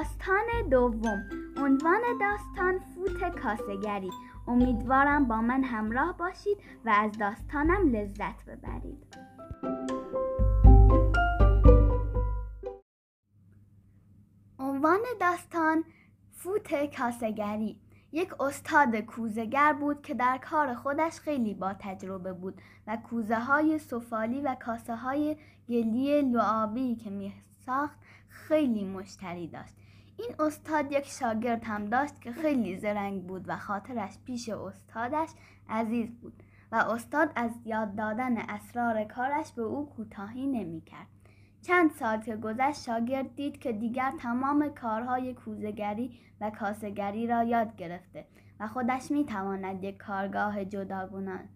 داستان دوم. عنوان داستان فوت کاسگری امیدوارم با من همراه باشید و از داستانم لذت ببرید. عنوان داستان فوت کاسگری یک استاد کوزگر بود که در کار خودش خیلی با تجربه بود و کوزه های سفالی و کاسه های گلی لعابی که می ساخت خیلی مشتری داشت. این استاد یک شاگرد هم داشت که خیلی زرنگ بود و خاطرش پیش استادش عزیز بود و استاد از یاد دادن اسرار کارش به او کوتاهی نمی‌کرد. چند سال که گذشت شاگرد دید که دیگر تمام کارهای کوزگری و کاسگری را یاد گرفته و خودش می تواند یک کارگاه جداگانه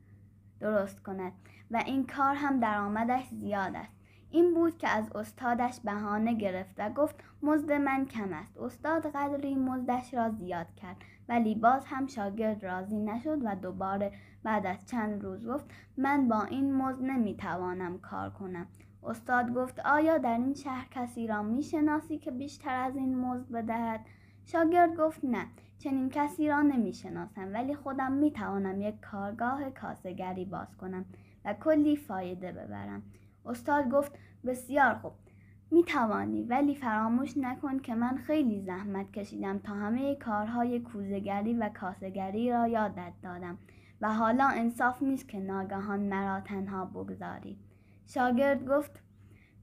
درست کند و این کار هم درآمدش زیاد است این بود که از استادش بهانه گرفت و گفت مزد من کم است. استاد قدری مزدش را زیاد کرد ولی باز هم شاگرد راضی نشد و دوباره بعد از چند روز گفت من با این مزد نمی‌توانم کار کنم. استاد گفت آیا در این شهر کسی را می‌شناسی که بیشتر از این مزد بدهد؟ شاگرد گفت نه چنین کسی را نمی‌شناسم ولی خودم می‌توانم یک کارگاه کاسگری باز کنم و کلی فایده ببرم. استاد گفت بسیار خوب. می توانی ولی فراموش نکن که من خیلی زحمت کشیدم تا همه کارهای کوزگری و کاسگری را یادت دادم و حالا انصاف نیست که ناگهان مرا تنها بگذاری. شاگرد گفت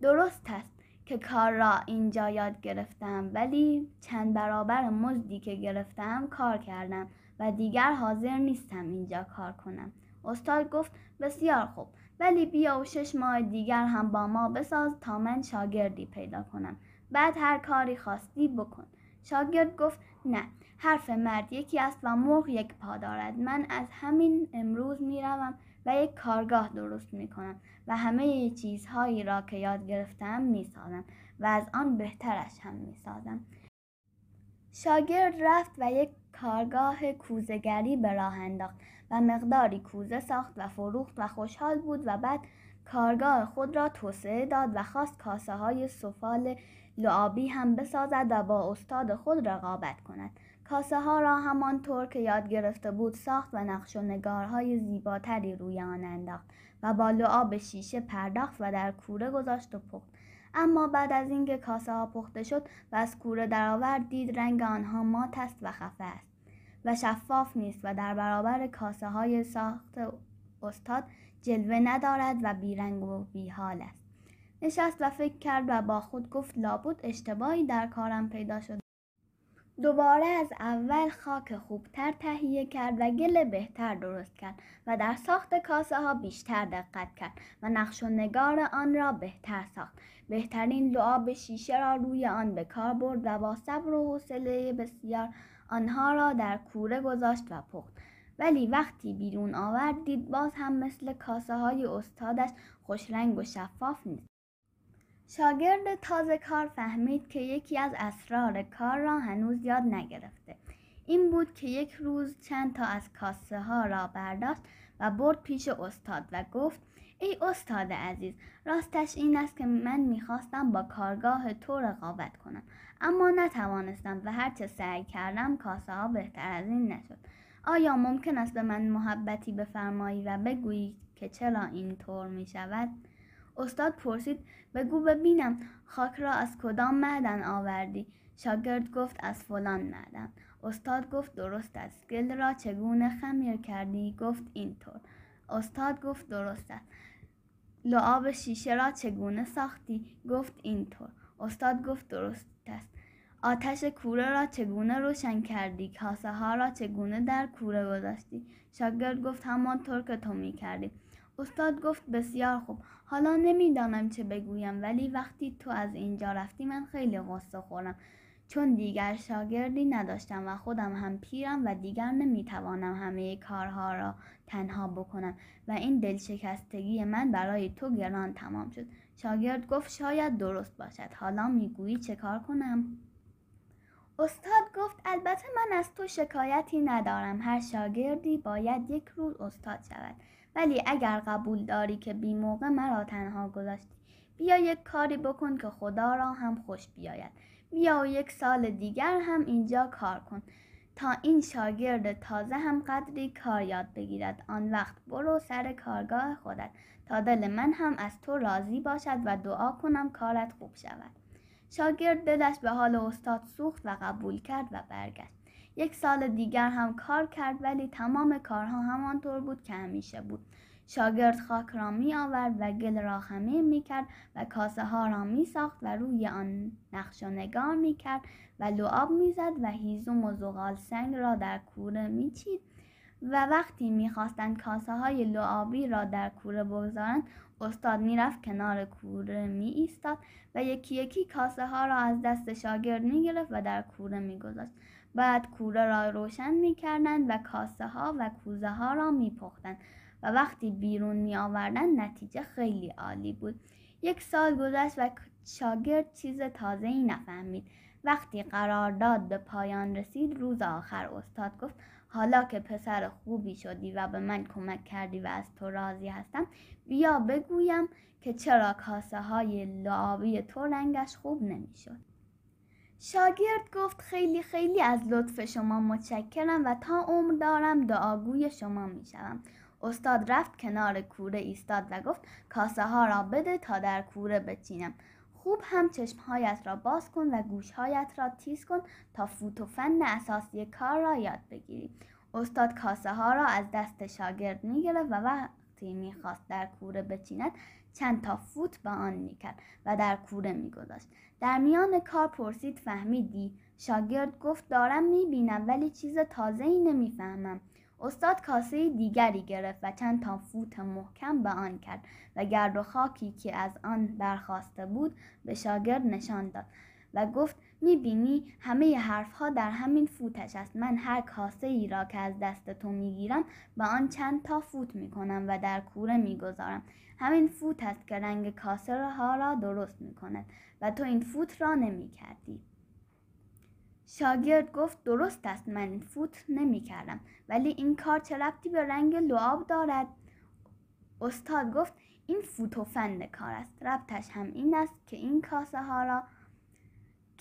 درست است که کار را اینجا یاد گرفتم ولی چند برابر مزدی که گرفتم کار کردم و دیگر حاضر نیستم اینجا کار کنم. استاد گفت بسیار خوب. ولی بیا و شش ماه دیگر هم با ما بساز تا من شاگردی پیدا کنم. بعد هر کاری خواستی بکن. شاگرد گفت نه حرف مرد یکی است و مرغ یک پا دارد. من از همین امروز می‌روم و یک کارگاه درست می کنم و همه چیزهایی را که یاد گرفتم می سازم و از آن بهترش هم می سازم. شاگرد رفت و یک کارگاه کوزگری به راه انداخت و مقداری کوزه ساخت و فروخت و خوشحال بود و بعد کارگاه خود را توسعه داد و خواست کاسه های سفال لعابی هم بسازد و با استاد خود رقابت کند. کاسه ها را همانطور که یاد گرفته بود ساخت و نقش و نگارهای زیباتری روی آن انداخت و با لعاب شیشه پرداخت و در کوره گذاشت و پخت. اما بعد از اینکه کاسه ها پخته شد و از کوره درآورد دید رنگ آنها مات است و خفه است و شفاف نیست و در برابر کاسه های ساخت استاد جلوه ندارد و بیرنگ و بیحال است. نشست و فکر کرد و با خود گفت لابد اشتباهی در کارم پیدا شد دوباره از اول خاک خوبتر تهیه کرد و گل بهتر درست کرد و در ساخت کاسه ها بیشتر دقت کرد و نقش و نگار آن را بهتر ساخت. بهترین لعاب شیشه را روی آن به کار برد و با صبر و حوصله بسیار آنها را در کوره گذاشت و پخت. ولی وقتی بیرون آورد دید باز هم مثل کاسه های استادش خوشرنگ و شفاف نیست. شاگرد تازه کار فهمید که یکی از اسرار کار را هنوز یاد نگرفته این بود که یک روز چند تا از کاسه ها را برداشت و برد پیش استاد و گفت ای استاد عزیز راستش این است که من می‌خواستم با کارگاه تو رقابت کنم اما نتوانستم و هرچه سعی کردم کاسه ها بهتر از این نشد آیا ممکن است به من محبتی بفرمایی و بگویی که چرا این طور می شود؟ استاد پرسید بگو ببینم خاک را از کدام معدن آوردی؟ شاگرد گفت از فلان معدن. استاد گفت درست است. گل را چگونه خمیر کردی؟ گفت اینطور. استاد گفت درست است. لعاب شیشه را چگونه ساختی؟ گفت اینطور. استاد گفت درست است. آتش کوره را چگونه روشن کردی؟ کاسه ها را چگونه در کوره گذاشتی؟ شاگرد گفت همانطور که تو می کردی استاد گفت بسیار خوب. حالا نمی‌دانم چه بگویم ولی وقتی تو از اینجا رفتی من خیلی غصه خورم. چون دیگر شاگردی نداشتم و خودم هم پیرم و دیگر نمی‌توانم همه کارها را تنها بکنم و این دلشکستگی من برای تو گران تمام شد. شاگرد گفت شاید درست باشد. حالا می‌گویی چه کار کنم؟ استاد گفت البته من از تو شکایتی ندارم. هر شاگردی باید یک روز استاد شود. ولی اگر قبول داری که بی موقع مرا تنها گذاشتی. بیا یک کاری بکن که خدا را هم خوش بیاید. بیا و یک سال دیگر هم اینجا کار کن. تا این شاگرد تازه هم قدری کار یاد بگیرد. آن وقت برو سر کارگاه خودت. تا دل من هم از تو راضی باشد و دعا کنم کارت خوب شود. شاگرد دلش به حال استاد سوخت و قبول کرد و برگشت. یک سال دیگر هم کار کرد ولی تمام کارها همانطور بود که همیشه بود شاگرد خاک را می آورد و گل را خمیر می کرد و کاسه ها را می ساخت و روی آن نقش و نگار می کرد و لعاب می زد و هیزم و زغال سنگ را در کوره می چید و وقتی می‌خواستند کاسه های لعابی را در کوره بگذارند استاد می‌رفت کنار کوره می ایستاد و یکی یکی کاسه ها را از دست شاگرد می گرفت و در کوره می گذاشت. بعد کوره را روشن می کردند و کاسه ها و کوزه ها را می پختند و وقتی بیرون می آوردن نتیجه خیلی عالی بود. یک سال گذشت و شاگرد چیز تازه ای نفهمید. وقتی قرارداد به پایان رسید روز آخر استاد گفت حالا که پسر خوبی شدی و به من کمک کردی و از تو راضی هستم بیا بگویم که چرا کاسه های لعابی تو رنگش خوب نمی‌شد. شاگرد گفت خیلی خیلی از لطف شما متشکرم و تا عمر دارم دعاگوی شما می‌شوم. استاد رفت کنار کوره ایستاد و گفت کاسه ها را بده تا در کوره بچینم. خوب هم چشمهایت را باز کن و گوشهایت را تیز کن تا فوت و فن اساسی کار را یاد بگیری. استاد کاسه ها را از دست شاگرد می گرفت و وقتی می‌خواست در کوره بچیند چند تا فوت به آن می‌کرد و در کوره میگذاشت. در میان کار پرسید فهمیدی؟ شاگرد گفت دارم می‌بینم ولی چیز تازه ای نمی‌فهمم. استاد کاسه دیگری گرفت و چند تا فوت محکم به آن کرد و گرد و خاکی که از آن برخواسته بود به شاگرد نشان داد. و گفت می‌بینی همه حرف ها در همین فوتش است. من هر کاسه ای را که از دست تو می‌گیرم به آن چند تا فوت می‌کنم و در کوره می‌گذارم. همین فوت است که رنگ کاسه ها را درست می‌کند و تو این فوت را نمی‌کردی. شاگرد گفت درست است من فوت نمی کردم ولی این کار چه ربطی به رنگ لعاب دارد؟ استاد گفت این فوت و فن کار است. ربطش هم این است که این کاسه ها را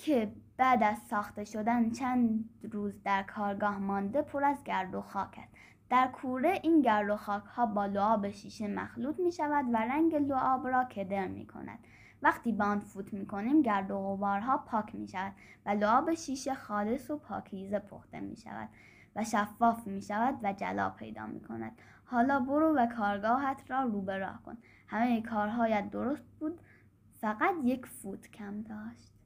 که بعد از ساخته شدن چند روز در کارگاه مانده پر از گرد و خاک است. در کوره این گرد و خاک ها با لعاب شیشه مخلوط می شود و رنگ لعاب را کدر می کند وقتی به آن فوت می کنیم گرد و غبارها پاک می شود و لعاب شیشه خالص و پاکیزه پخته می شود و شفاف می شود و جلا پیدا می کند حالا برو و کارگاهت را رو به راه کن. همه کارهایت درست بود فقط یک فوت کم داشت.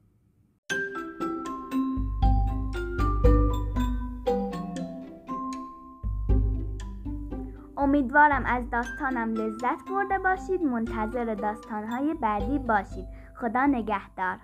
امیدوارم از داستانم لذت برده باشید منتظر داستانهای بعدی باشید. خدا نگهدار.